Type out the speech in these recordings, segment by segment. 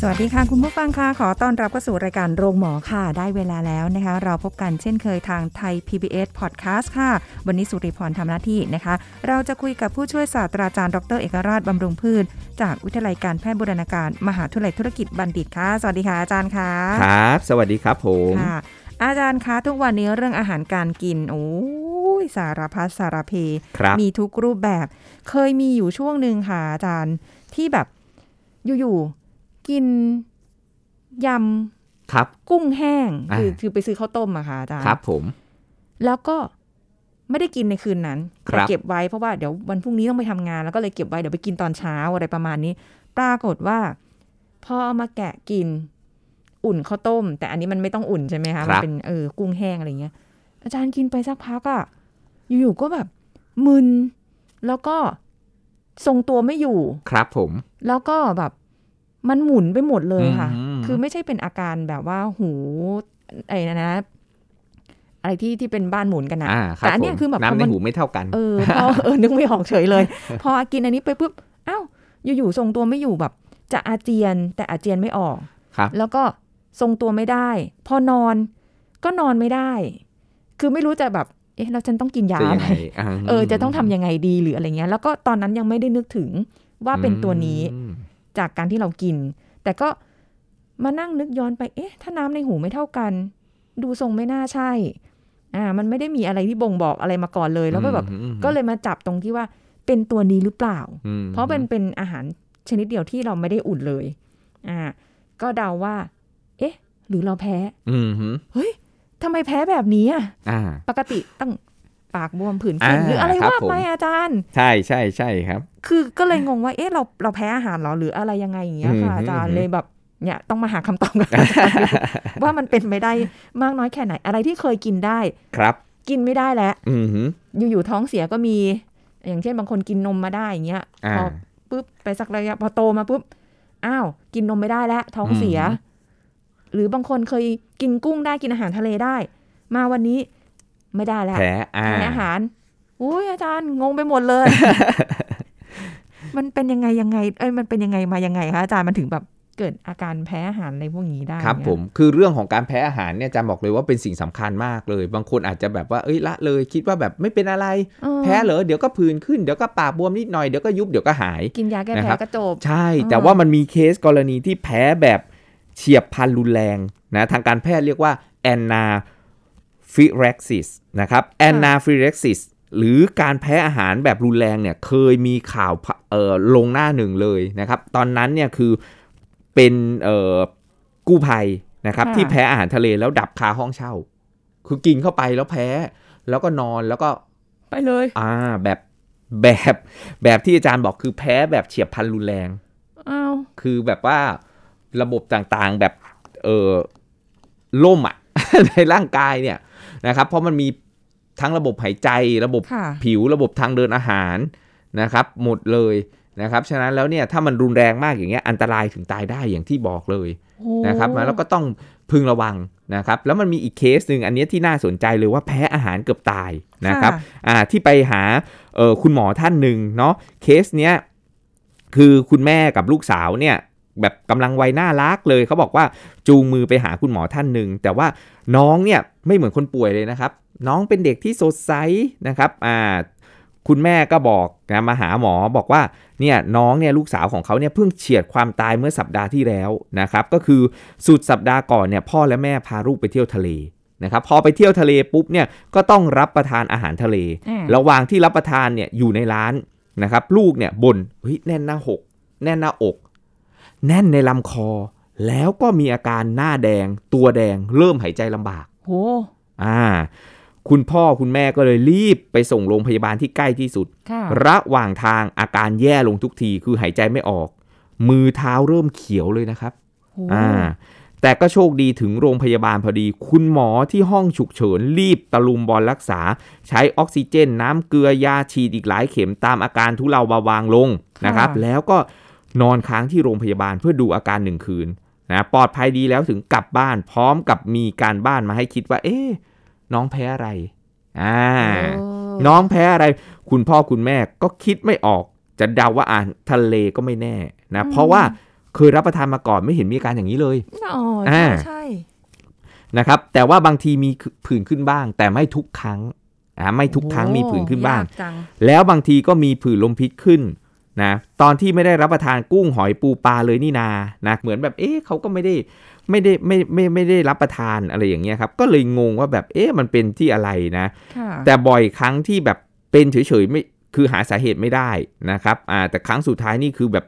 สวัสดีค่ะ คุณผู้ฟังค่ะขอต้อนรับเข้าสู่รายการโรงหมอค่ะ ได้เวลาแล้วนะคะ เราพบกันเช่นเคยทางไทย PBS Podcast ค่ะ วันนี้สุริพรทำหน้าที่นะคะ เราจะคุยกับผู้ช่วยศาสตราจารย์ดรเอกราชบำรุงพืช จากวิทยาลัยการแพทย์บูรณาการ มหาวิทยาลัยธุรกิจบัณฑิตค่ะ สวัสดีค่ะอาจารย์ค่ะครับ สวัสดีครับผมค่ะอาจารย์คะทุกวันนี้เรื่องอาหารการกินโอ้ยสารพัดสารเพครับมีทุกรูปแบบ เคยมีอยู่ช่วงหนึ่งค่ะอาจารย์ที่แบบอยู่ๆ กินยครับำกุ้งแห้งอ่าคือคือไปซื้อข้าวต้มอะค่ะอาจารย์ครับ ผม แล้วก็ไม่ได้กินในคืนนั้นครัแต่บเก็บไว้เพราะว่าเดี๋ยววันพรุ่งนี้ต้องไปทำงาน แล้วก็เลยเก็บไว้เดี๋ยวไปกินตอนเช้าอะไรประมาณนี้ ปรากฏว่า พอเอามาแกะกิน อุ่นข้าวต้ม แต่อันนี้มันไม่ต้องอุ่นใช่ไหมคะคมัรับเป็นเออกุ้งแห้งอะไรเงี้ย อาจารย์กินไปสักพักอะอยู่ๆก็แบบมึนแล้วก็ทรงตัวไม่อยู่ ครับผม แล้วก็แบบ มันหมุนไปหมดเลยค่ะอืมคือไม่ใช่เป็นอาการแบบว่าหูไอ้นะนะอะไรที่ที่เป็นบ้านหมุนกันนะอ่าครัแต่บอันผเนี้ยมคือแบบน้ำพอในมันหูไม่เท่ากัน เออพอเออนึกไม่ออกเฉยเลย พอกินอันนี้ไปปุ๊บอ้าวอยู่ๆทรงตัวไม่อยู่แบบ จะอาเจียนแต่อาเจียนไม่ออกครับ แล้วก็ทรงตัวไม่ได้ พอนอนก็นอนไม่ได้ คือไม่รู้จะแบบ เอ๊ะแล้วฉันต้องกินยาจะอะยังไรไงาเออ จะต้องทำยังไงดีหรืออะไรเงี้ย แล้วก็ตอนนั้นยังไม่ได้นึกถึงว่าเป็นตัวนี้อืม จากการที่เรากิน แต่ก็มานั่งนึกย้อนไป เอ๊ะ ถ้าน้ำในหูไม่เท่ากัน ดูทรงไม่น่าใช่ อ่า มันไม่ได้มีอะไรที่บ่งบอกอะไรมาก่อนเลย แล้วก็แบบอืมก็เลยมาจับตรงที่ว่าเป็นตัวนี้หรือเปล่าอืมเพราะเป็นเป็นอาหารชนิดเดียวที่เราไม่ได้อุ่นเลย อ่า ก็เดาว่า เอ๊ะ หรือเราแพ้ อืมฮึเฮ้ยทำไมแพ้แบบนี้อะอ่าปกติต้อง ปากบวมผื่นขึ้นอ่าหรืออะไรครับว่าผมไปอาจารย์ ใช่ใช่ใช่ครับ คือก็เลยงงว่าเอ๊ะเราเราแพ้อาหารเหรอหรืออะไรยังไงอย่างเงี้ยค่ะอืมอาจารย์อืมเลยแบบเนี่ยต้องมาหาคำตอบกันอาจารย์ดูว่ามันเป็นไปได้มากน้อยแค่ไหน อะไรที่เคยกินได้ครับ กินไม่ได้แล้วอืมฮึอยู่ๆท้องเสียก็มี อย่างเช่นบางคนกินนมมาได้อย่างเงี้ยอ่าพอปุ๊บไปสักระยะพอโตมาปุ๊บอ้าว กินนมไม่ได้แล้วท้องเสียอืมหรือบางคนเคยกินกุ้งได้กินอาหารทะเลได้ มาวันนี้ ไม่ได้แล้วแผลอ่าแพ้อาหารอุ้ยอาจารย์งงไปหมดเลย มันเป็นยังไงยังไง เอ้ยมันเป็นยังไงมายังไงคะอาจารย์มันถึงแบบเกิดอาการแพ้อาหารอะไรพวกนี้ได้ครับเนี่ยผมคือเรื่องของการแพ้อาหารเนี่ยอาจารย์บอกเลยว่าเป็นสิ่งสำคัญมากเลย บางคนอาจจะแบบว่าเอ้ยละเลยคิดว่าแบบไม่เป็นอะไรออแพ้เหรอเดี๋ยวก็ผื่นขึ้นเดี๋ยวก็ปากบวมนิดหน่อยเดี๋ยวก็ยุบเดี๋ยวก็หาย กินยาแก้นะแพ้ครับก็จบใช่อ่าแต่ว่ามันมีเคสกรณีที่แพ้แบบเฉียบพลันรุนแรงนะทางการแพทย์เรียกว่า anaphylaxis นะครับ anaphylaxis หรือการแพ้อาหารแบบรุนแรงเนี่ยเคยมีข่าวพะเอ่อลงหน้าหนึ่งเลยนะครับ ตอนนั้นเนี่ยคือเป็นเอ่อกู้ภัยนะครับค่ะที่แพ้อาหารทะเลแล้วดับคาห้องเช่า คือกินเข้าไปแล้วแพ้ แล้วก็นอนแล้วก็ไปเลยอ่าแบบแบบแบบที่อาจารย์บอกคือแพ้แบบเฉียบพลันรุนแรงอ้าวคือแบบว่าระบบต่างๆแบบเออล่มอะในร่างกายเนี่ย นะครับเพราะมันมีทั้งระบบหายใจระบบค่ะผิวระบบทางเดินอาหารนะครับหมดเลยนะครับฉะนั้นแล้วเนี่ยถ้ามันรุนแรงมากอย่างเงี้ยอันตรายถึงตายได้อย่างที่บอกเลยโอ้นะครับแล้วก็ต้องพึงระวังนะครับแล้วมันมีอีกเคสหนึ่งอันเนี้ยที่น่าสนใจเลยว่าแพ้อาหารเกือบตายนะครับอ่าที่ไปหาเออคุณหมอท่านหนึ่งเนาะเคสเนี้ยคือคุณแม่กับลูกสาวเนี่ย แบบกำลังวัยน่ารักเลย เขาบอกว่าจูงมือไปหาคุณหมอท่านหนึ่งแต่ว่าน้องเนี่ยไม่เหมือนคนป่วยเลยนะครับ น้องเป็นเด็กที่สดใสนะครับอ่าคุณแม่ก็บอกนะมาหาหมอบอกว่าเนี่ยน้องเนี่ยลูกสาวของเขาเนี่ยเพิ่งเฉียดความตายเมื่อสัปดาห์ที่แล้วนะครับ ก็คือสุดสัปดาห์ก่อนเนี่ยพ่อและแม่พาลูกไปเที่ยวทะเลนะครับพอไปเที่ยวทะเลปุ๊บเนี่ยก็ต้องรับประทานอาหารทะเลอ่าระหว่างที่รับประทานเนี่ยอยู่ในร้านนะครับลูกเนี่ยบนเฮ้ยแน่นหน้าหกแน่นหน้าอก แน่นในลำคอ แล้วก็มีอาการหน้าแดง ตัวแดง เริ่มหายใจลำบากโหอ่า คุณพ่อคุณแม่ก็เลยรีบไปส่งโรงพยาบาลที่ใกล้ที่สุดค่ะระหว่างทางอาการแย่ลงทุกทีคือหายใจไม่ออก มือเท้าเริ่มเขียวเลยนะครับโอ้อ่าแต่ก็โชคดีถึงโรงพยาบาลพอดี คุณหมอที่ห้องฉุกเฉินรีบตะลุมบอลรักษา ใช้ออกซิเจน น้ำเกลือยาฉีดอีกหลายเข็มตามอาการทุเลาเบาบางลงนะครับ แล้วก็ นอนค้างที่โรงพยาบาลเพื่อดูอาการหนึ่งคืนนะปลอดภัยดีแล้วถึงกลับบ้าน พร้อมกับมีการบ้านมาให้คิดว่า เอ๊ะน้องแพ้อะไรอ่าโอ้น้องแพ้อะไร คุณพ่อคุณแม่ก็คิดไม่ออก จะเดาว่าอาหารทะเลก็ไม่แน่นะเพราะว่าเคยรับประทานมาก่อนไม่เห็นมีอาการอย่างนี้เลยอ๋อใช่อ่าใช่นะครับ แต่ว่าบางทีมีผื่นขึ้นบ้าง แต่ไม่ทุกครั้งอ่าไม่ทุกครั้งมีผื่นขึ้นบ้างยกจังแล้วบางทีก็มีผื่นลมพิษขึ้น นะตอนที่ไม่ได้รับประทานกุ้งหอยปูปลาเลยนี่นานะเหมือนแบบเอ๊ะเขาก็ไม่ได้ไม่ได้ไม่ไม่ไม่ได้รับประทานอะไรอย่างเงี้ยครับก็เลยงงว่าแบบเอ๊ะมันเป็นที่อะไรนะค่ะแต่บ่อยครั้งที่แบบเป็นเฉยๆไม่คือหาสาเหตุไม่ได้นะครับอ่าแต่ครั้งสุดท้ายนี่คือแบบ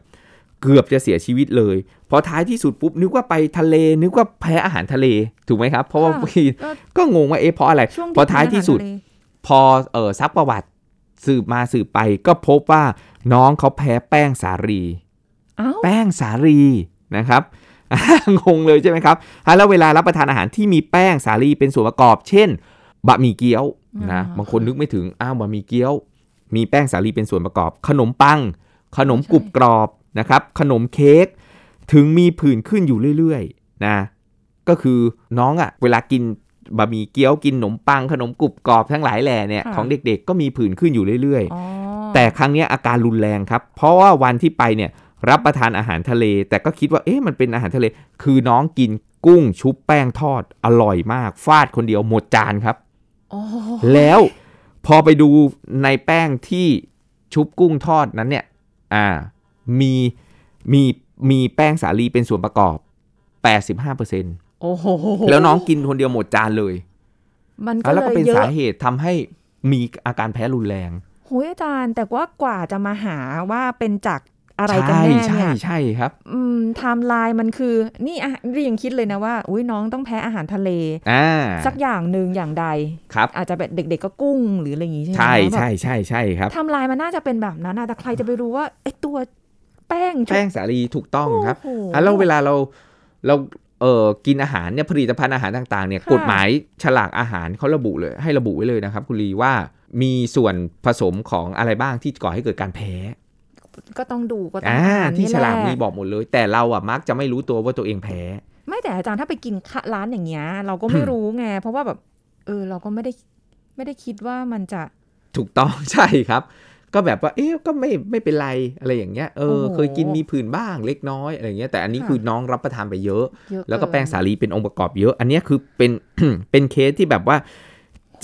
เกือบจะเสียชีวิตเลยพอท้ายที่สุดปุ๊บนึกว่าไปทะเล นึกว่าแพ้อาหารทะเลถูกไหมครับ เพราะว่าค่ะพี่ก็ก็งงว่าเอ๊ะเพราะอะไรช่วงพอท้ายที่สุดกินอาหารทะเลพอเออซักประวัติสืบมาสืบไปก็พบว่า น้องเขาแพ้แป้งสาลีอ้าวแป้งสาลีนะครับงงเลยใช่ไหมครับอะแล้วเวลารับประทานอาหารที่มีแป้งสาลีเป็นส่วนประกอบ เช่นบะหมี่เกี๊ยวนะบางคนนึกไม่ถึงอ้าวบะหมี่เกี๊ยว มีแป้งสาลีเป็นส่วนประกอบ ขนมปัง ขนมกรุบกรอบนะครับ ขนมเค้กถึงมีผื่นขึ้นอยู่เรื่อยๆนะก็คือน้องอะ่ะเวลากินบะหมี่เกี๊ยวกินขนมปังขนมกรุบกรอบทั้งหลายแหล่เนี่ยของเด็กๆก็มีผื่นขึ้นอยู่เรื่อยๆอ๋อ แต่ครั้งเนี้ยอาการรุนแรงครับ เพราะว่าวันที่ไปเนี่ยรับประทานอาหารทะเล แต่ก็คิดว่าเอ๊ะมันเป็นอาหารทะเล คือน้องกินกุ้งชุบแป้งทอดอร่อยมาก ฟาดคนเดียวหมดจานครับโอ้แล้วพอไปดูในแป้งที่ชุบกุ้งทอดนั้นเนี่ย อ่า มีมีมีแป้งสาลีเป็นส่วนประกอบ 85%โอ้โหแล้วน้องกินคนเดียวหมดจานเลย มันก็แล้วเลก็ยเป็นเยอะสาเหตุทำให้มีอาการแพ้รุนแรง โหยอาจารย์ แต่ว่ากว่าจะมาหาว่าเป็นจากอะไรกันใช่แน่ใช่เนี่ยใช่ครับ อืมไทม์ไลน์มันคือ นี่อะนี่ยังคิดเลยนะว่า อุ้ยน้องต้องแพ้อาหารทะเลอ่าสักอย่างหนึ่งอย่างใดครับ อาจจะแบบเด็ก ๆ ก็กุ้งหรืออะไรอย่างงี้ใช่ไหมใช่แบบใช่ใช่ใช่ครับไทม์ไลน์มันน่าจะเป็นแบบนั้นนะแต่ใครจะไปรู้ว่าไอ้ตัวแป้งแป้งสาลีถูกต้องครับโอ้โหอะแล้วเวลาเราเราเออกินอาหารเนี่ยผลิตภัณฑ์อาหารต่างๆเนี่ยค่ะกฎหมายฉลากอาหารเขาระบุเลย ให้ระบุไว้เลยนะครับ คุณลีว่า มีส่วนผสมของอะไรบ้างที่ก่อให้เกิดการแพ้ ก็ต้องดูก็ต้องอ่าอ่านที่นี่ฉลากแหะมีบอกหมดเลย แต่เราอะมักจะไม่รู้ตัวว่าตัวเองแพ้ ไม่แต่อาจารย์ถ้าไปกินข้าร้านอย่างเงี้ย เราก็ไม่รู้ไงเพราะว่าแบบเออเราก็ไม่ได้ไม่ได้คิดว่ามันจะถูกต้องใช่ครับ ก็แบบว่า เอ๊ะก็ไม่ไม่เป็นไรอะไรอย่างเงี้ยเออโอ้โหเคยกินมีผื่นบ้างเล็กน้อยอะไรอย่างเงี้ยแต่อันนี้ค่ะคือน้องรับประทานไปเยอะเยอะแล้วก็เนแป้งสาลีเป็นองค์ประกอบเยอะ อันเนี้ยคือเป็นเป็นเคสที่แบบว่า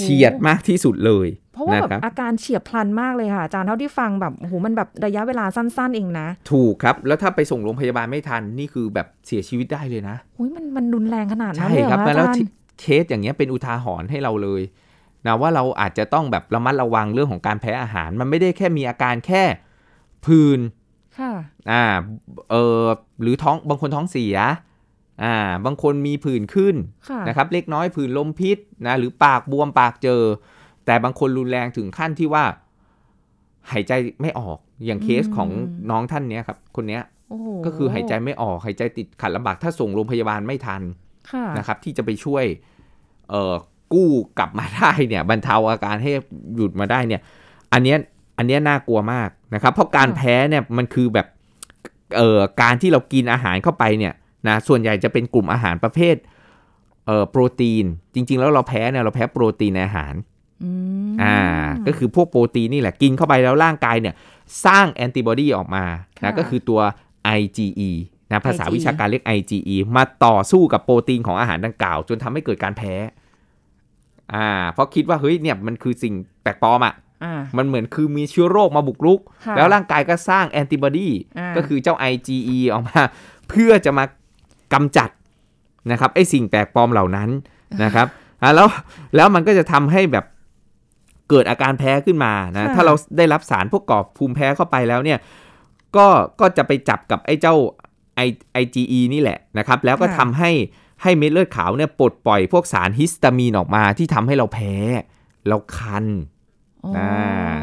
เฉียดมากที่สุดเลยเพราะว่านะแบบครับอาการเฉียบพลันมากเลยค่ะอาจารย์เท่าที่ฟังแบบโอ้โหมันแบบระยะเวลาสั้นๆเองนะ ถูกครับ แล้วถ้าไปส่งโรงพยาบาลไม่ทันนี่คือแบบเสียชีวิตได้เลยนะอุ้ยมันมันรุนแรงขนาดนั้นใช่เลยเหครรัอบคะอาแล้วจารที่ย์เคสอย่างเงี้ยเป็นอุทาหรณ์ให้เราเลยนะว่าเราอาจจะต้องแบบระมัดระวังเรื่องของการแพ้อาหาร มันไม่ได้แค่มีอาการแค่ผื่นค่ะอ่าเออหรือท้องบางคนท้องเสีย อ่าบางคนมีผื่นขึ้นค่ะนะครับเล็กน้อยผื่นลมพิษนะหรือปากบวมปากเจอ แต่บางคนรุนแรงถึงขั้นที่ว่า หายใจไม่ออกอย่างเคสของน้องท่านเนี้ยครับ คนเนี้ยโอ้โหก็คือหายใจไม่ออกหายใจติดขัดลำบากถ้าส่งโรงพยาบาลไม่ทันค่ะนะครับ ที่จะไปช่วย เอ่อกู้กลับมาได้เนี่ย บรรเทาอาการให้หยุดมาได้เนี่ย อันเนี้ยอันเนี้ยน่ากลัวมากนะครับ เพราะการแพ้เนี่ยมันคือแบบ เอ่อการที่เรากินอาหารเข้าไปเนี่ย นะส่วนใหญ่จะเป็นกลุ่มอาหารประเภทเอ่อโปรตีน จริง ๆ แล้วเราแพ้เนี่ยเราแพ้โปรตีนในอาหารอืมอ่าก็คือพวกโปรตีนนี่แหละกินเข้าไปแล้วร่างกายเนี่ยสร้างแอนติบอดีออกมานะก็คือตัว IgE นะภาษาวิชาการเรียก IgE มาต่อสู้กับโปรตีนของอาหารดังกล่าว จนทำให้เกิดการแพ้อ่าเพราะคิดว่าเฮ้ยเนี่ยมันคือสิ่งแปลกปลอมอะ่ะอ่ามันเหมือนคือมีเชื้อโรคมาบุกรุกค่ะแล้วร่างกายก็สร้างแอนติบอดีอ่าก็คือเจ้า IgE ออกมา เพื่อจะมา กำจัดนะครับไอ้สิ่งแปลกปลอมเหล่านั้นนะครับอะแล้วแล้วมันก็จะทำให้แบบเกิดอาการแพ้ขึ้นมานะค่ะถ้าเราได้รับสารพวกก่อภูมิแพ้เข้าไปแล้วเนี่ยก็ก็จะไปจับกับไอ้เจ้า I IgE นี่แหละนะครับ แล้วก็ทำให้ให้เม็ดเลือดขาวเนี่ยปลดปล่อยพวกสารฮิสตามีนออกมาที่ทำให้เราแพ้ เราคันอ๋ออ่า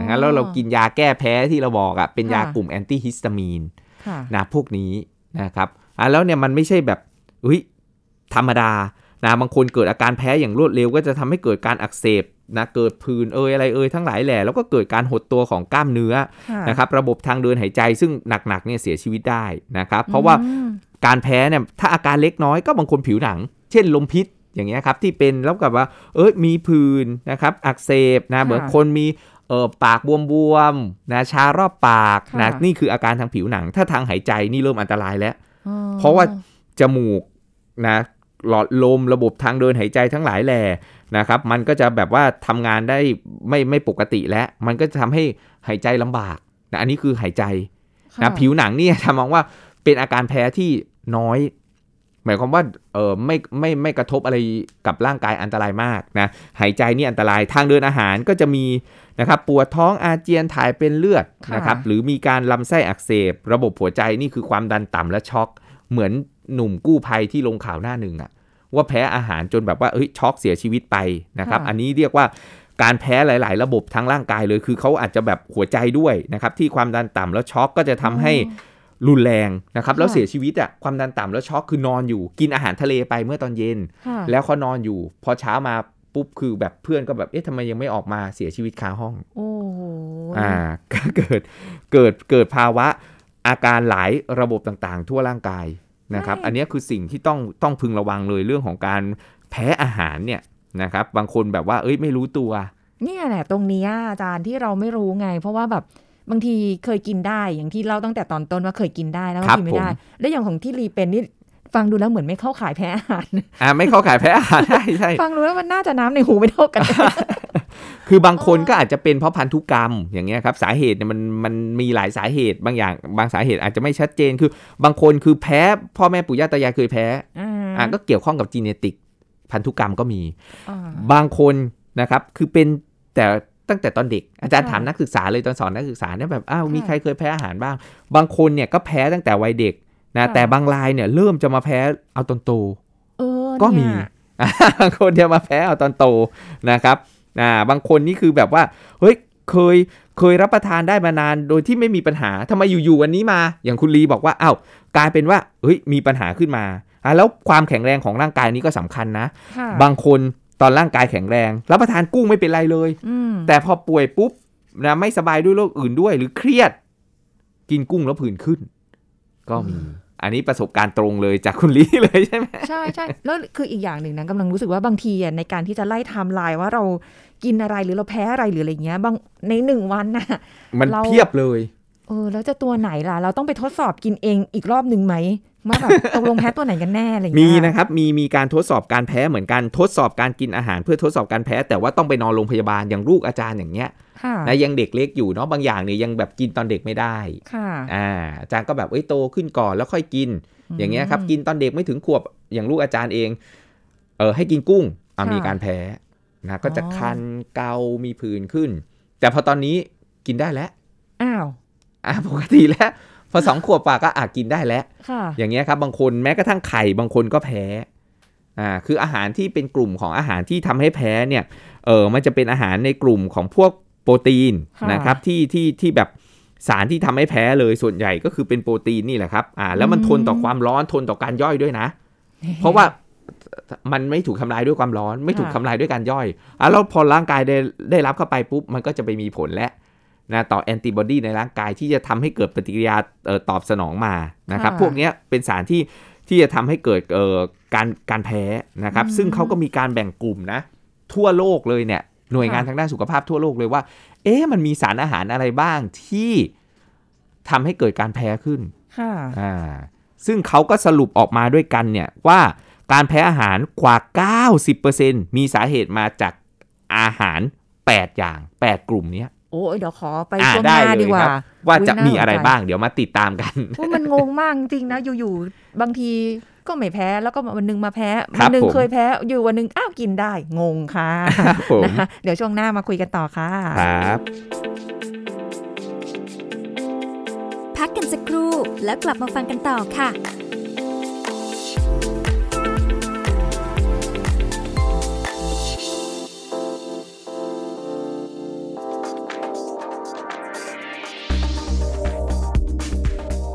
งั้นแล้วเรากินยาแก้แพ้ที่เราบอกอะเป็นยาค่ะกลุ่มแอนตี้ฮิสตามีนค่ะนะพวกนี้นะครับ อะแล้วเนี่ยมันไม่ใช่แบบเฮ้ยธรรมดานะบางคนเกิดอาการแพ้อย่างรวดเร็ว ก็จะทำให้เกิดการอักเสบนะเกิดผื่นเอยอะไรเอยทั้งหลายแหล่แล้วก็เกิดการหดตัวของกล้ามเนื้อค่ะนะครับระบบทางเดินหายใจซึ่งหนักๆเนี่ยเสียชีวิตได้นะครับเพราะว่าอืมการแพ้เนี่ยถ้าอาการเล็กน้อยก็บางคนผิวหนัง เช่นลมพิษอย่างเงี้ยครับที่เป็นแล้วกับว่าเอ้ยมีผื่นนะครับอักเสบนะเหมือนคนมีเออปากบวมๆนะชารอบปากนะนี่คืออาการทางผิวหนัง ถ้าทางหายใจนี่เริ่มอันตรายแล้วอ๋อ เพราะว่าจมูกนะหลอดลมระบบทางเดินหายใจทั้งหลายแหล่นะครับ มันก็จะแบบว่าทำงานได้ไม่ไม่ปกติแล้ว มันก็จะทำให้หายใจลำบากนะอันนี้คือหายใจค่ะนะผิวหนังเนี่ยทำมองว่าเป็นอาการแพ้ที่น้อย หมายความว่าเออไม่ไม่ไม่กระทบอะไรกับร่างกายอันตรายมากนะหายใจนี่อันตรายทางเดินอาหารก็จะมีนะครับปวดท้องอาเจียนถ่ายเป็นเลือดค่ะนะครับหรือมีการลำไส้อักเสบ ระบบหัวใจนี่คือความดันต่ำและช็อก เหมือนหนุ่มกู้ภัยที่ลงข่าวหน้าหนึ่งอะว่าแพ้อาหารจนแบบว่าเอ้ยช็อกเสียชีวิตไปนะครับค่ะอันนี้เรียกว่าการแพ้หลาย ๆ ระบบทั้งร่างกายเลย คือเขาอาจจะแบบหัวใจด้วยนะครับที่ความดันต่ำแล้วช็อกก็จะทำให้ รุนแรงนะครับค่ะแล้วเสียชีวิตอะความดันต่ำแล้วช็อกคือนอนอยู่กินอาหารทะเลไปเมื่อตอนเย็นค่ะแล้วเขานอนอยู่ พอเช้ามาปุ๊บคือแบบเพื่อนก็แบบเอ๊ะทำไมยังไม่ออกมาเสียชีวิตคาห้อง โอ้โหอ่าก็เกิดเกิดเกิดภาวะอาการหลายระบบต่างๆ ทั่วร่างกายนะครับ อันนี้คือสิ่งที่ต้องต้องพึงระวังเลยเรื่องของการแพ้อาหารเนี่ยนะครับ บางคนแบบว่าเอ้ยไม่รู้ตัว เนี่ยแหละตรงเนี้ยอาจารย์ที่เราไม่รู้ไง เพราะว่าแบบ บางทีเคยกินได้ อย่างที่เล่าตั้งแต่ตอนต้นว่าเคยกินได้แล้วก็ครับกินไม่ได้ผมแล้วอย่างของที่รีเป็นนี่ฟังดูแล้วเหมือนไม่เข้าขายแพ้อาหาร อ่าไม่เข้าข่ายแพ้อาหารใช่ใช่ฟังดูแล้วมันน่าจะน้ำในหูไม่เท่ากัน คือบางคนอ๋อก็อาจจะเป็นเพราะพันธุกรรมอย่างเงี้ยครับ สาเหตุเนี่ยมันมันมีหลายสาเหตุบางอย่าง บางสาเหตุอาจจะไม่ชัดเจนคือบางคนคือแพ้พ่อแม่ปู่ย่าตายายเคยแพ้อ่าอ่าก็เกี่ยวข้องกับจีเนติกพันธุกรรมก็มีอ่าบางคนนะครับคือเป็นแต่ ตั้งแต่ตอนเด็ก อาจารย์ค่ะถามนักศึกษาเลยตอนสอนนักศึกษาเนี่ยแบบอ้าวค่ะมีใครเคยแพ้อาหารบ้าง บางคนเนี่ยก็แพ้ตั้งแต่วัยเด็กนะค่ะแต่บางรายเนี่ยเริ่มจะมาแพ้เอาตอนโตเออก็มีเนี่ยบางคนจะมาแพ้เอาตอนโตนะครับอ่าบางคนนี่คือแบบว่าเฮ้ยเคยเคยรับประทานได้มานานโดยที่ไม่มีปัญหาทำไมอยู่ๆวันนี้มา อย่างคุณลีบอกว่าอ้าวกลายเป็นว่าเฮ้ยมีปัญหาขึ้นมาอะแล้วความแข็งแรงของร่างกายนี้ก็สำคัญนะค่ะบางคน ตอนร่างกายแข็งแรง รับประทานกุ้งไม่เป็นไรเลยอืมแต่พอป่วยปุ๊บนะไม่สบายด้วยโรคอื่นด้วย หรือเครียด กินกุ้งแล้วผื่นขึ้น ก็มีอันนี้ประสบการณ์ตรงเลยจากคุณลีเลยใช่ไหมใช่ใช่แล้วคืออีกอย่างหนึ่งนะกำลังรู้สึกว่าบางทีอะในการที่จะไล่ไทม์ไลน์ว่าเรากินอะไรหรือเราแพ้อะไรหรืออะไรเงี้ยบางในหนึ่งวันน่ะมันเราเพียบเลยเออแล้วจะตัวไหนล่ะ เราต้องไปทดสอบกินเองอีกรอบหนึ่งไหม ว่าแบบตกลงแพ้ตัวไหนกันแน่อะไรมีเงี้ยนะครับมีมีการทดสอบการแพ้เหมือนกันทดสอบการกินอาหาร เพื่อทดสอบการแพ้ แต่ว่าต้องไปนอนโรงพยาบาลอย่างลูกอาจารย์อย่างเงี้ยค่ะนะยังเด็กเล็กอยู่เนาะบางอย่างเนี่ยยังแบบกินตอนเด็กไม่ได้ค่ะอ่าอาจารย์ก็แบบเอ้ยโตขึ้นก่อนแล้วค่อยกิน อย่างเงี้ยครับกินตอนเด็กไม่ถึงขวบอย่างลูกอาจารย์เองเออให้กินกุ้งอะค่ะมีการแพ้นะก็จะอ๋อคันเกา มีผื่นขึ้น แต่พอตอนนี้กินได้แล้ว อ้าวอะปกติแล้ว พอสองขวบปากก็อาจกินได้แล้วค่ะอย่างเงี้ยครับบางคนแม้กระทั่งไข่บางคนก็แพ้อ่าคืออาหารที่เป็นกลุ่มของอาหารที่ทำให้แพ้เนี่ยเออมันจะเป็นอาหารในกลุ่มของพวกโปรตีนค่ะนะครับที่ที่ที่แบบสารที่ทำให้แพ้เลยส่วนใหญ่ก็คือเป็นโปรตีนนี่แหละครับอ่าแล้วมันทนต่อความร้อนทนต่อการย่อยด้วยนะ เพราะว่ามันไม่ถูกทำลายด้วยความร้อน ไม่ถูกทำลายด้วยการย่อยอะแล้วพอร่างกายได้ได้รับเข้าไปปุ๊บมันก็จะไปมีผลแล้ว นะต่อแอนติบอดีในร่างกายที่จะทำให้เกิดปฏิกิริยาเอ่อตอบสนองมานะครับค่ะพวกเนี้ยเป็นสารที่ที่จะทำให้เกิดเอ่อการการแพ้นะครับอืมซึ่งเขาก็มีการแบ่งกลุ่มนะ ทั่วโลกเลยเนี่ยหน่วยงานค่ะทางด้านสุขภาพทั่วโลกเลยว่า เอ๊ะมันมีสารอาหารอะไรบ้างที่ทำให้เกิดการแพ้ขึ้นค่ะอ่าซึ่งเขาก็สรุปออกมาด้วยกันเนี่ยว่าการแพ้อาหารกว่า 90%มีสาเหตุมาจากอาหาร 8 อย่าง 8 กลุ่มเนี้ย โอ้ยเดี๋ยวขอไปอ่าช่วงหได้น้าเลยดีกว่าครับว่าจะอุ๊ยน่ามีอะไรสนใจบ้างเดี๋ยวมาติดตามกันว่ามันงงมากจริงนะ อยู่ๆบางทีก็ไม่แพ้แล้วก็วันหนึงมาแพ้ครัวับหนึ่งผมเคยแพ้อยู่วันหนึงอ้าวกินได้งงค่ะครับผมนะคะเดี๋ยวช่วงหน้ามาคุยกันต่อค่ะครับพักกันสักครู่แล้วกลับมาฟังกันต่อค่ะ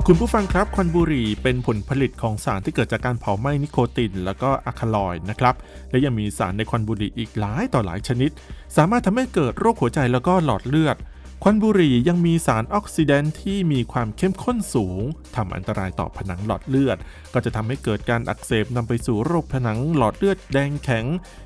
คุณผู้ฟังครับควันบุหรี่เป็นผลผลิตของสารที่เกิดจากการเผาไหม้นิโคติน แล้วก็อะคาลอยนะครับ และยังมีสารในควันบุหรี่อีกหลายต่อหลายชนิด สามารถทำให้เกิดโรคหัวใจแล้วก็หลอดเลือด ควันบุหรี่ยังมีสาร oxidant ที่มีความเข้มข้นสูงทำอันตรายต่อผนังหลอดเลือด ก็จะทำให้เกิดการอักเสบนำไปสู่โรคผนังหลอดเลือดแดงแข็ง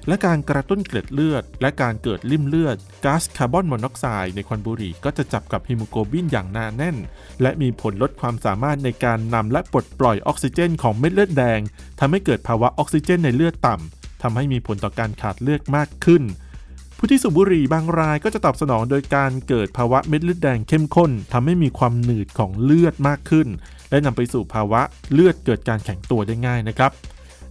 และการกระตุ้นเกล็ดเลือด และการเกิดลิ่มเลือดก๊าซคาร์บอนมอนอกไซด์ในควันบุหรี่ก็จะจับกับฮีโมโกลบินอย่างหนาแน่น และมีผลลดความสามารถในการนำและปลดปล่อยออกซิเจนของเม็ดเลือดแดงทำให้เกิดภาวะออกซิเจนในเลือดต่ำทำให้มีผลต่อการขาดเลือดมากขึ้น ผู้ที่สูบบุหรี่บางรายก็จะตอบสนองโดยการเกิดภาวะเม็ดเลือดแดงเข้มข้นทำให้มีความหนืดของเลือดมากขึ้น และนำไปสู่ภาวะเลือดเกิดการแข็งตัวได้ง่ายนะครับ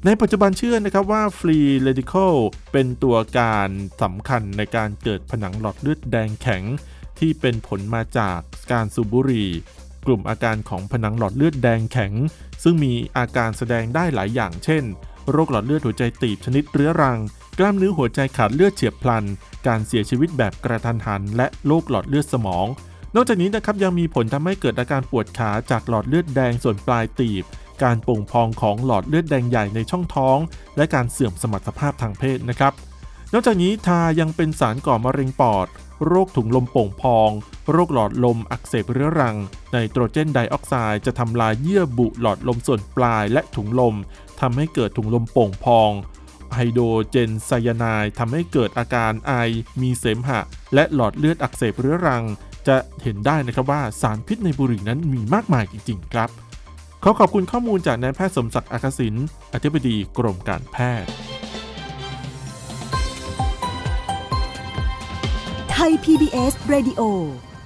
ในปัจจุบันเชื่อนะครับว่า free radical เป็นตัวการสำคัญในการเกิดผนังหลอดเลือดแดงแข็ง ที่เป็นผลมาจากการสูบบุหรี่ กลุ่มอาการของผนังหลอดเลือดแดงแข็ง ซึ่งมีอาการแสดงได้หลายอย่างเช่น โรคหลอดเลือดหัวใจตีบชนิดเรื้อรัง กล้ามเนื้อหัวใจขาดเลือดเฉียบพลัน การเสียชีวิตแบบกระทันหัน และโรคหลอดเลือดสมอง นอกจากนี้นะครับยังมีผลทำให้เกิดอาการปวดขาจากหลอดเลือดแดงส่วนปลายตีบ การโป่งพองของหลอดเลือดแดงใหญ่ในช่องท้อง และการเสื่อมสมรรถภาพทางเพศนะครับ นอกจากนี้ทายังเป็นสารก่อมะเร็งปอด โรคถุงลมโป่งพอง โรคหลอดลมอักเสบเรื้อรัง ไนโตรเจนไดออกไซด์จะทำลายเยื่อบุหลอดลมส่วนปลายและถุงลมทำให้เกิดถุงลมโป่งพอง ไฮโดรเจนไซยาไนด์ทำให้เกิดอาการไอ มีเสมหะ และหลอดเลือดอักเสบเรื้อรัง จะเห็นได้นะครับว่าสารพิษในบุหรี่นั้นมีมากมายจริง ๆ ครับขอขอบคุณข้อมูลจากนายแพทย์สมศักดิ์อากสินอธิบดีกรมการแพทย์ ไทย PBS Radio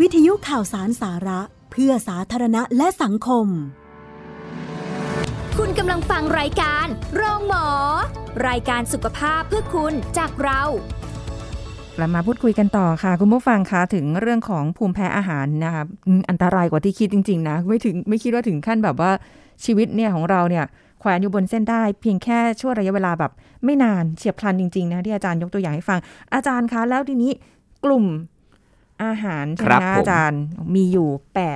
วิทยุข่าวสารสาระ เพื่อสาธารณะและสังคม คุณกำลังฟังรายการโรงหมอ รายการสุขภาพเพื่อคุณจากเรา กลับมาพูดคุยกันต่อค่ะ คุณผู้ฟังคะถึงเรื่องของภูมิแพ้อาหารนะคะอืมอันตรายกว่าที่คิดจริง ๆ นะ ไม่ถึงไม่คิดว่าถึงขั้นแบบว่าชีวิตเนี่ยของเราเนี่ยแขวนอยู่บนเส้นได้เพียงแค่ช่วงระยะเวลาแบบ ไม่นานเฉียบพลันจริง ๆ นะที่อาจารย์ยกตัวอย่างให้ฟัง อาจารย์คะ แล้วทีนี้กลุ่มอาหารใช่ไหมครับคะผมอาจารย์มีอยู่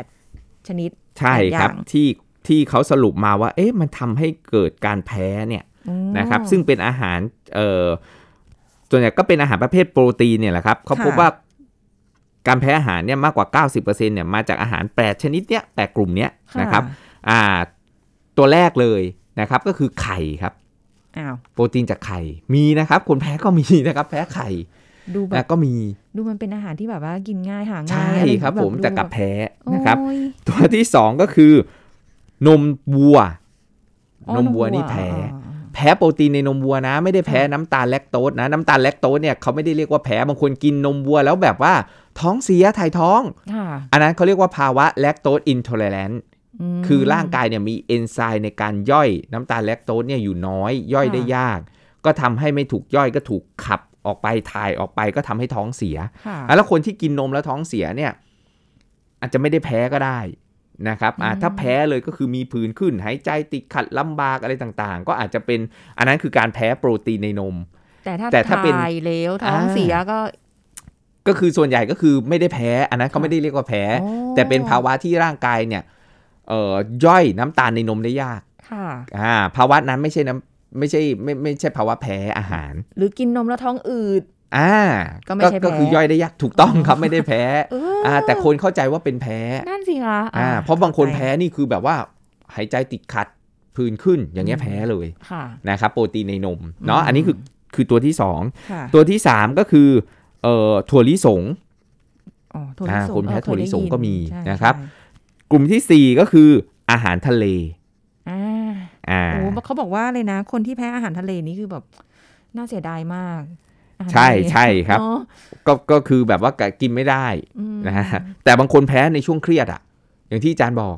8 ชนิดใช่แปดอครัย่าบงที่ ที่เขาสรุปมาว่า เอ๊ะมันทำให้เกิดการแพ้เนี่ยอืมนะครับ ซึ่งเป็นอาหารเอ่อส่วนใหญ่ก็เป็นอาหารประเภทโปรตีนเนี่ยแหละครับเขาค่ะพบว่าการแพ้อาหารเนี่ยมากกว่า 90%เนี่ยมาจากอาหาร8ชนิดเนี้ยแปดกลุ่มเนี้ยนะครับอ่าตัวแรกเลยนะครับก็คือไข่ครับอ้าวโปรตีนจากไข่ มีนะครับ คนแพ้ก็มีนะครับ แพ้ไข่ดูแบนะบก็มีดูมันเป็นอาหารที่แบบว่ากินง่ายหาง่ายใช่อะไรครับผมแต่กลับดูแพ้นะครับโอ้ยตัวที่สองก็คือ นมวัวอ๋อนมวัวนี่แพ้อ๋อแพ้โปรตีนในนมวัวนะ ไม่ได้แพ้น้ำตาลแลคโตสนะ น้ำตาลแลคโตสเนี่ยเขาไม่ได้เรียกว่าแพ้บางคนกินนมวัว แล้วแบบว่าท้องเสียถ่ายท้องค่ะอันนั้นเขาเรียกว่าภาวะ lactose intolerance คือร่างกายเนี่ยมีเอนไซม์ในการย่อยน้ำตาลแลคโตสเนี่ยอยู่น้อยย่อยได้ค่ะยาก ก็ทำให้ไม่ถูกย่อยก็ถูกขับออกไปถ่ายออกไปก็ทำให้ท้องเสียค่ะอะแล้วคนที่กินนมแล้วท้องเสียเนี่ย อาจจะไม่ได้แพ้ก็ได้ นะครับอะอืมถ้าแพ้เลยก็คือมีผื่นขึ้น หายใจติดขัดลำบากอะไรต่างๆ ก็อาจจะเป็นอันนั้นคือการแพ้โปรตีนในนม แต่ถ้าแต่ถ้าเป็นถ่ายเหลวท้องอ่าเสียก็ก็คือส่วนใหญ่ก็คือไม่ได้แพ้ อันนั้นเขาไม่ได้เรียกว่าแพ้โอ้แต่เป็นภาวะที่ร่างกายเนี่ยเอ่อย่อยน้ำตาลในนมได้ยากค่ะอ่าภาวะนั้นไม่ใช่น้ำไม่ใช่ไม่ไม่ใช่ภาวะแพ้อาหาร หรือกินนมแล้วท้องอืด อ่าก็ไม่ใช่ก็คืแพ้อย่อยได้ยากถูกต้องครับไม่ได้แพ้เอออ่าแต่คนเข้าใจว่าเป็นแพ้นั่นสิคะอ่าเพราะบางคนแพ้นี่คือแบบว่าหายใจติดขัดผื่นขึ้นอย่างเงี้ยแพ้เลยค่ะนะครับโปรตีนในนมเนาะอืมอันนี้คือคือตัวที่สองค่ะตัวที่สามก็คือเอ่อถั่วลิสงอ๋อถั่วลิอ่าสงคนแพ้เออถั่วลิสงเคยได้ยินก็มีใช่นะครับใช่กลุ่มที่สี่ก็คืออาหารทะเลอ่าอ่าโอ้เขาบอกว่าเลยนะ คนที่แพ้อาหารทะเลนี่คือแบบน่าเสียดายมากอาหาร ใช่ทะเลใช่ครับเนอะก็ก็คือแบบว่ากินไม่ได้อืมนะฮะแต่บางคนแพ้ในช่วงเครียดอะอย่างที่อาจารย์บอก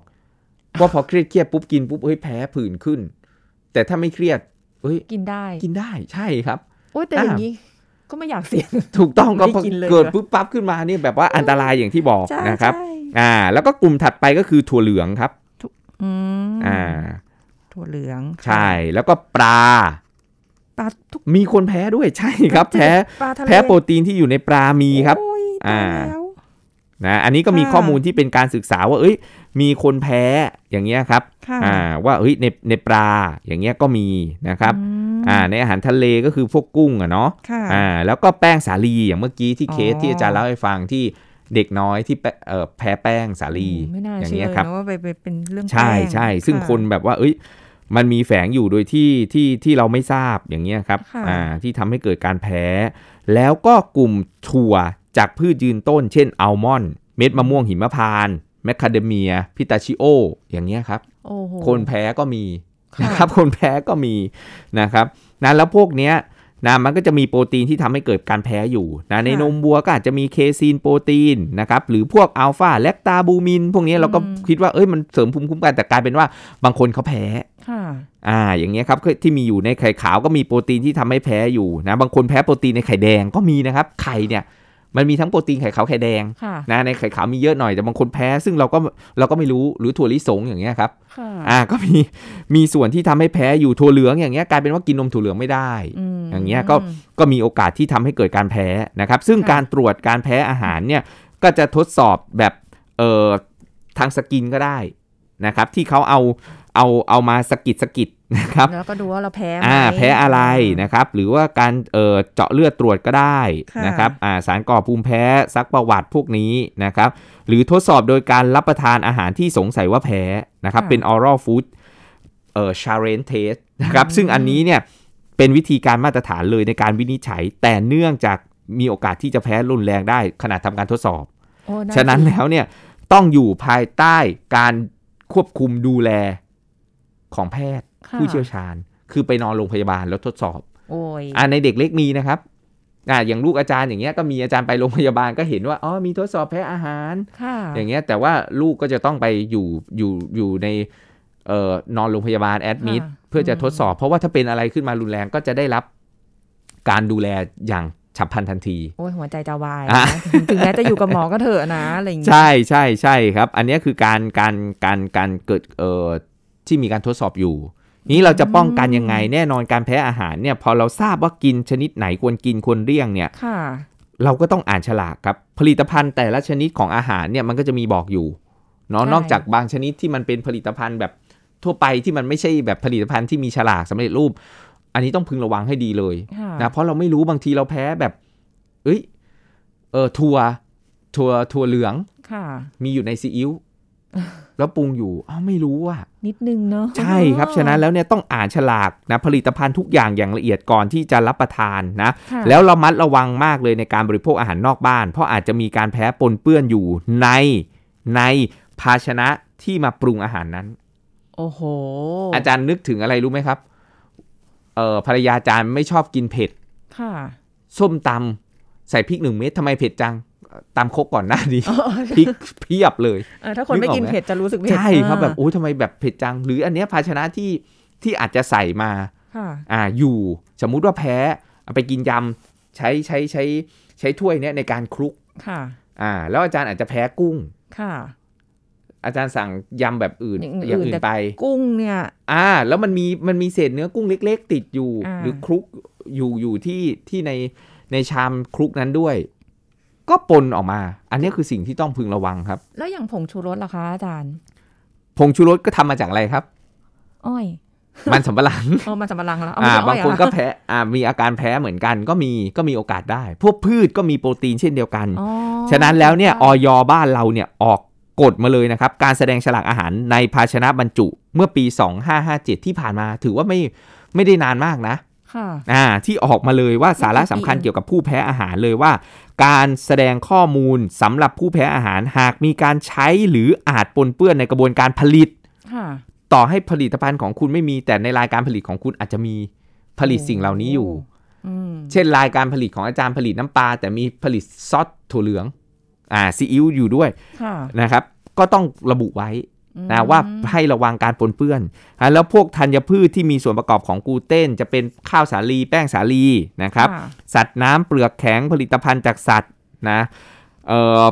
ว่าพอเครียดเครียดปุ๊บกินปุ๊บเฮ้ยแพ้ผื่นขึ้น แต่ถ้าไม่เครียดเฮ้ยกินได้กินได้ใช่ครับโอ้ยแต่อ่าอย่างนี้ก็ไม่อยากเสี่ยงถูกต้องก็ไม่พอกินเลยเกิดนะปุ๊บปั๊บขึ้นมานี่แบบว่าอันตรายอย่างที่บอกใช่นะครับใช่อ่า แล้วก็กลุ่มถัดไปก็คือถั่วเหลืองครับอืมอ่า ถั่วเหลือง ใช่แล้วก็ปลา ปลาทุกมีคนแพ้ด้วยใช่ครับ แพ้ปลาทะเลแพ้โปรตีนที่อยู่ในปลามีครับโอ้ยอ่าตายแล้วนะอันนี้ก็มีค่ะข้อมูลที่เป็นการศึกษาว่า เอ้ย มีคนแพ้อย่างเงี้ยครับค่ะอ่าว่าเฮ้ยในในปลาอย่างเงี้ยก็มีนะครับอืมอ่าในอาหารทะเลก็คือพวกกุ้งอะเนาะค่ะอ่าแล้วก็แป้งสาลีอย่างเมื่อกี้ที่อ๋อเคสที่อาจารย์เล่าให้ฟังที่เด็กน้อยที่แพ้เอ่อแพ้แป้งสาลีโอ้ไม่น่าเชื่ออย่างเงี้ยครับนะว่าไปไปเป็นเรื่องใช่แป้งใช่ซึ่งะคนแบบว่า เอ้ย มันมีแฝงอยู่โดยที่ที่ที่เราไม่ทราบอย่างเงี้ยครับค่ะอ่าที่ทำให้เกิดการแพ้ แล้วก็กลุ่มถั่วจากพืชยืนต้น เช่นอัลมอนด์เม็ดมะม่วงหิมพานต์แมคคาเดเมีย พิสตาชิโอ อย่างเงี้ยครับโอ้โหคนแพ้ก็มีค่ะนะครับคนแพ้ก็มีนะครับนะแล้วพวกเนี้ยนะมันก็จะมีโปรตีนที่ทำให้เกิดการแพ้อยู่นะในนมวัวก็อาจจะมีเคซีนโปรตีนนะครับหรือพวกอัลฟาแลคตาบูมิน พวกเนี้ยเราก็คิดว่าเอ้ยมันเสริมภูมิคุ้มกันแต่กลายเป็นว่าบางคนเขาแพ้ ค่ะอ่าอย่างเงี้ยครับที่มีอยู่ในไข่ขาวก็มีโปรตีนที่ทำให้แพ้อยู่นะบางคนแพ้โปรตีนในไข่แดงก็มีนะครับไข่เนี่ยมันมีทั้งโปรตีนไข่ขาวไข่แดงค่ะนะในไข่ขาวมีเยอะหน่อยแต่บางคนแพ้ ซึ่งเราก็เราก็ไม่รู้หรือถั่วลิสงอย่างเงี้ยครับค่ะอ่าก็มีมีส่วนที่ทำให้แพ้อยู่ถั่วเหลืองอย่างเงี้ยกลายเป็นว่ากินนมถั่วเหลืองไม่ได้มอย่างเงี้ยก็ก็มีโอกาสที่ทำให้เกิดการแพ้นะครับซึ่งค่ะการตรวจการแพ้อาหารเนี่ยก็จะทดสอบแบบเอ่อทางสกินก็ได้นะครับที่เขาเอา เอาเอามาสกิดสกิดนะครับแล้วก็ดูว่าเราแพ้ไหมอ่าแพ้อะไรนะครับ หรือว่าการเอ่อเจาะเลือดตรวจก็ได้ค่ะนะครับอ่าสารก่อภูมิแพ้ซักประวัติพวกนี้นะครับ หรือทดสอบโดยการรับประทานอาหารที่สงสัยว่าแพ้นะครับ เป็น oral food เอ่อ challenge test นะครับ ซึ่งอันนี้เนี่ยเป็นวิธีการมาตรฐานเลยในการวินิจฉัย แต่เนื่องจากมีโอกาสที่จะแพ้รุนแรงได้ขณะทำการทดสอบโอ้าฉะนั้นแล้วเนี่ยต้องอยู่ภายใต้การควบคุมดูแล ของแพทย์ค่ะผู้เชี่ยวชาญ คือไปนอนโรงพยาบาลแล้วทดสอบโอ้ยอ่าในเด็กเล็กมีนะครับอ่าอย่างลูกอาจารย์อย่างเงี้ยก็มีอาจารย์ไปโรงพยาบาลก็เห็นว่าอ๋อมีทดสอบแพ้อาหารค่ะอย่างเงี้ยแต่ว่าลูกก็จะต้องไปอยู่อยู่อยู่ในเอ่อนอนโรงพยาบาลแอดมิดค่ะเพื่อจะทดสอบ เพราะว่าถ้าเป็นอะไรขึ้นมารุนแรงก็จะได้รับการดูแลอย่างฉับพลันทันที โอ้ยหัวใจจะวายอะนะถึงแม้จะอยู่กับหมอก็เถอะนะอะไรอย่างเงี้ยใช่ใช่ใช่ครับ อันเนี้ยคือการการการการเกิดเอ่อ ที่มีการทดสอบอยู่ นี้เราจะป้องกันยังไงแน่นอนการแพ้อาหารเนี่ย พอเราทราบว่ากินชนิดไหนควรกินควรเลี่ยงเนี่ยค่ะเราก็ต้องอ่านฉลากครับ ผลิตภัณฑ์แต่ละชนิดของอาหารเนี่ยมันก็จะมีบอกอยู่เนาะใช่นอกจากบางชนิดที่มันเป็นผลิตภัณฑ์แบบทั่วไปที่มันไม่ใช่แบบผลิตภัณฑ์ที่มีฉลากสำเร็จรูป อันนี้ต้องพึงระวังให้ดีเลยค่ะนะเพราะเราไม่รู้บางทีเราแพ้แบบ เอ้ยเออถั่วถั่วถั่วเหลืองค่ะมีอยู่ในซีอิ๊ว แล้วปรุงอยู่อ้าวไม่รู้อะนิดนึงเนาะใช่ครับ ฉะนั้นแล้วเนี่ยต้องอ่านฉลากนะผลิตภัณฑ์ทุกอย่างอย่างละเอียดก่อนที่จะรับประทานนะค่ะแล้วเรามัดระวังมากเลยในการบริโภคอาหารนอกบ้าน เพราะอาจจะมีการแพ้ปนเปื้อนอยู่ในในภาชนะที่มาปรุงอาหารนั้น โอ้โห อาจารย์นึกถึงอะไรรู้ไหมครับ เอ่อภรรยาอาจารย์ไม่ชอบกินเผ็ด ค่ะ ส้มตำใส่พริกหนึ่งเม็ดทำไมเผ็ดจัง ตำครกก่อนหน้านี้เออพริกเพียบเลยเออถ้าคนไม่กินนึกออกไหมเผ็ดจะรู้สึกเผ็ดใช่ครับอ่าแบบโอ้ยทำไมแบบเผ็ดจัง หรืออันเนี้ยภาชนะที่ที่อาจจะใส่มาค่ะอ่าอยู่สมมุติว่าแพ้เอาไปกินยำใช้ใช้ใช้ใช้ถ้วยเนี้ยในการคลุกค่ะอ่า แล้วอาจารย์อาจจะแพ้กุ้งค่ะ อาจารย์สั่งยำแบบอื่นอย่างอื่นอย่างอื่นแต่ไป กุ้งเนี่ย อ่า แล้วมันมีมันมีเศษเนื้อกุ้งเล็ก ๆ ติดอยู่อ่าหรือคลุกอยู่อยู่ที่ที่ในในชามคลุกนั้นด้วย ก็ปนออกมา อันเนี้ยคือสิ่งที่ต้องพึงระวังครับ แล้วอย่างผงชูรสล่ะคะอาจารย์ ผงชูรสก็ทำมาจากอะไรครับ อ้อย มันสำปะหลังเออมันสำปะหลังแล้วอ่าไม่ใช่อ้บางอยคนเหรอก็แพ้อ่ามีอาการแพ้เหมือนกัน ก็มีก็มีโอกาสได้ พวกพืชก็มีโปรตีนเช่นเดียวกันอ๋อฉะนั้นแล้วเนี่ยออยบ้านเราเนี่ยออกกฎมาเลยนะครับ การแสดงฉลากอาหารในภาชนะบรรจุเมื่อปี 2557 ที่ผ่านมา ถือว่าไม่ไม่ได้นานมากนะค่ะอ่าที่ออกมาเลยว่าสาระสำคัญเกี่ยวกับผู้แพ้อาหารเลยว่า การแสดงข้อมูลสำหรับผู้แพ้อาหารหากมีการใช้หรืออาจปนเปื้อนในกระบวนการผลิตค่ะต่อให้ผลิตภัณฑ์ของคุณไม่มีแต่ในรายการผลิตของคุณอาจจะมีผลิตสิ่งเหล่านี้อยู่อืมเช่นรายการผลิตของอาจารย์ผลิตน้ำปลาแต่มีผลิตซอสถั่วเหลือง อ่าซีอิ๊วอยู่ด้วยค่ะนะครับ ก็ต้องระบุไว้อืม นะว่าให้ระวังการปนเปื้อนอะแล้วพวกธัญพืชที่มีส่วนประกอบของกลูเตน จะเป็นข้าวสาลีแป้งสาลีนะครับค่ะสัตว์น้ำเปลือกแข็งผลิตภัณฑ์จากสัตว์นะเอ่อ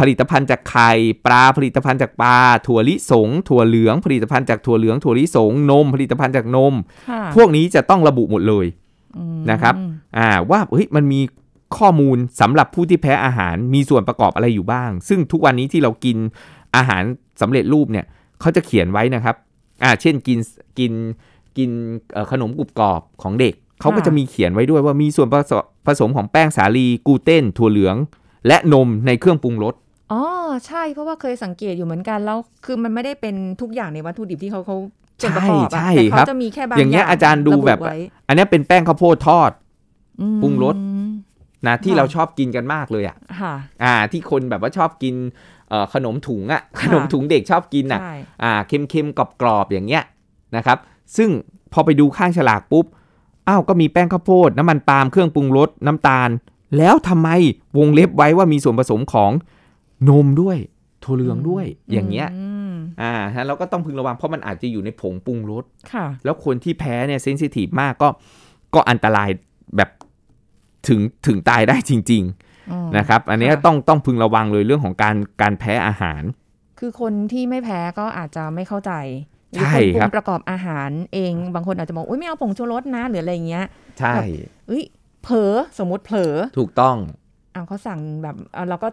ผลิตภัณฑ์จากไข่ปลาผลิตภัณฑ์จากปลาถั่วลิสง ถั่วเหลือง ผลิตภัณฑ์จากถั่วเหลืองถั่วลิสงนม ผลิตภัณฑ์จากนมค่ะพวกนี้จะต้องระบุหมดเลยอืมนะครับอ่าว่าเฮ้ยมันมีข้อมูลสำหรับผู้ที่แพ้อาหารมีส่วนประกอบอะไรอยู่บ้าง ซึ่งทุกวันนี้ที่เรากิน อาหารสำเร็จรูปเนี่ยเขาจะเขียนไว้นะครับอ่าเช่นกินกินกินเอ่อขนมกรุบกรอบของเด็กเขาก็จะมีเขียนไว้ด้วยว่ามีส่วนผสมผสมของแป้งสาลีกลูเตนถั่วเหลือง และนมในเครื่องปรุงรสอ๋อใช่เพราะว่าเคยสังเกตอยู่เหมือนกันแล้ว คือมันไม่ได้เป็นทุกอย่างในวัตถุดิบที่เขาเขาส่วนประกอบอะใช่แต่ครัเขาบจะมีแค่บางอย่างเงี้ยอาจารย์ดูแบบะไว้อันเนี้ยเป็นแป้งข้าวโพดทอดอืมปรุงรสนะที่ค่ะเราชอบกินกันมากเลยอะค่ะอ่า ที่คนแบบว่าชอบกินเอ่อ ขนมถุงอะขนมถุงเด็กชอบกินอะใช่อ่าเค็มๆกรอบๆอย่างเงี้ยนะครับ ซึ่งพอไปดูข้างฉลากปุ๊บอ้าวก็มีแป้งข้าวโพดน้ำมันปาล์มเครื่องปรุงรสน้ำตาล แล้วทำไมวงเล็บไว้ว่ามีส่วนผสมของนมด้วยถั่วเหลืองด้วยอย่างเงี้ยมอ่าฮะเราก็ต้องพึงระวังเพราะมันอาจจะอยู่ในผงปรุงรสค่ะ แล้วคนที่แพ้เนี่ยเซนซิทีฟมากก็ก็อันตรายแบบถึงถึงตายได้จริงอืมๆ นะครับ อันเนี้ยค่ะต้องต้องพึงระวังเลยเรื่องของการการแพ้อาหาร คือคนที่ไม่แพ้ก็อาจจะไม่เข้าใจหรือใช่คนปรุครับงประกอบอาหารเองบางคนอาจจะบอกอุ้ยไม่เอาผงชูรสนะหรืออะไรอย่างเงี้ย ใช่เอ้ยเผลอสมมติเผลอถูกต้องเอาเขาสั่งแบบเอาเราก็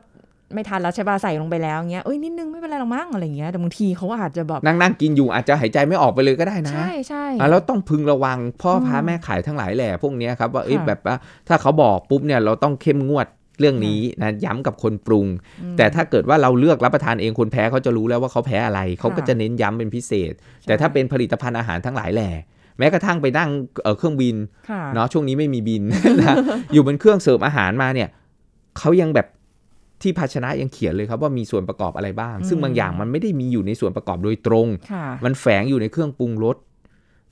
ไม่ทันแล้วใช่ป่ะใส่ลงไปแล้วเงี้ยเอ้ยนิดนึงไม่เป็นไรหรอกมั้งอะไรเงี้ยแต่บางทีเขาอาจจะแบบนั่งนั่งกินอยู่อาจจะหายใจไม่ออกไปเลยก็ได้นะ ใช่ใช่อะแล้วต้องพึงระวังพ่ออืมพ้าแม่ขายทั้งหลายแหล่พวกเนี้ยครับว่าเอ้ยค่ะแบบว่าถ้าเขาบอกปุ๊บเนี่ยเราต้องเข้มงวด เรื่องนี้นะย้ำกับคนปรุงอืมแต่ถ้าเกิดว่าเราเลือกรับประทานเองคนแพ้เขาจะรู้แล้วว่าเขาแพ้อะไร เขาก็ค่ะจะเน้นย้ำเป็นพิเศษ แต่ถ้าเป็นผลิตภัณฑ์อาหารทั้งหลายแหล่แม้กระทั่งไปนั่งเอ่อเครื่องบินค่ะเนาะช่วงนี้ไม่มีบินนะอยู่บนเครื่องเสิร์ฟอาหารมาเนี่ยเขายังแบบที่ภาชนะยังเขียนเลยครับว่ามีส่วนประกอบอะไรบ้าง ซึ่งบางอย่างมันไม่ได้มีอยู่ในส่วนประกอบโดยตรงค่ะมันแฝงอยู่ในเครื่องปรุงรส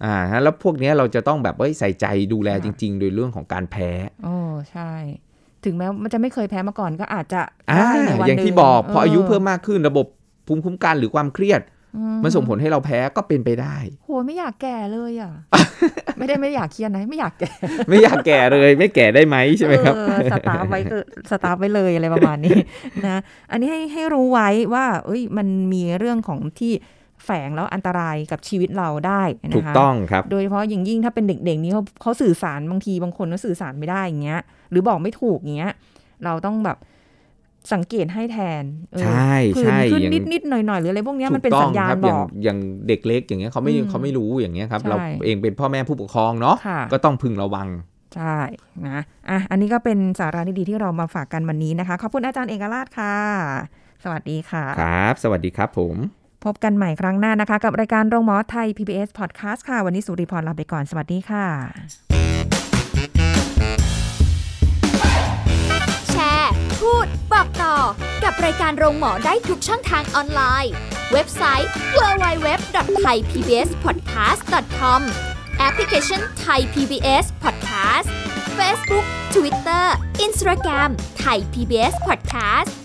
อ่าฮะแล้วพวกเนี้ยเราจะต้องแบบเอ้ยใส่ใจดูแลค่ะจริง ๆ โดยเรื่องของการแพ้โอ้ใช่ ถึงแม้มันจะไม่เคยแพ้มาก่อนก็อาจจะอ่าได้ในวันอย่างที่หนึ่บอกพออายุเพิ่มมากขึ้นระบบภูมิคุ้มกันหรือความเครียดอืมันส่งผลให้เราแพ้ก็เป็นไปได้โหไม่อยากแก่เลยอะ ไม่ได้ไม่อยากเครียดนะไม่อยากแก่ ไม่อยากแก่เลย ไม่แก่ได้ไหมใช่ไหมครับเออสตัฟฟ์ไว้ก็สตัฟฟ์ไว้เลยอะไรประมาณนี้นะ อันนี้ให้ให้รู้ไว้ว่า เอ้ยมันมีเรื่องของที่ แฝงแล้วอันตรายกับชีวิตเราได้นะคะถูกต้องครับ โดยเฉพาะอย่างยิ่งถ้าเป็นเด็กๆนี้เขาเขาสื่อสารบางทีบางคนก็สื่อสารไม่ได้อย่างเงี้ย หรือบอกไม่ถูกอย่างเงี้ย เราต้องแบบสังเกตให้แทนเออใช่ผื่นใช่ขึ้นอย่างนิดนิดๆหน่อยหน่อยๆหรืออะไรพวกเนี้ยมันเป็นสัญญาณถูกต้องครับบอย่างอกอย่างเด็กเล็กอย่างเงี้ยเขาไม่อืมเขาไม่รู้อย่างเงี้ยครับใช่เราเองเป็นพ่อแม่ผู้ปกครองเนาะค่ะก็ต้องพึงระวังใช่นะอะอันนี้ก็เป็นสาระดีๆที่เรามาฝากกันวันนี้นะคะ ขอบคุณอาจารย์เอกราชค่ะ สวัสดีค่ะ ครับ สวัสดีครับผม พบกันใหม่ครั้งหน้านะคะ กับรายการโรงหมอไทย PBS Podcast ค่ะ วันนี้สุริพรลาไปก่อน สวัสดีค่ะ แชร์ พูด บอกต่อ กับรายการโรงหมอได้ทุกช่องทางออนไลน์ เว็บไซต์ www.thaipbspodcast.com แอปพลิเคชัน Thai PBS Podcast Facebook Twitter Instagram Thai PBS Podcast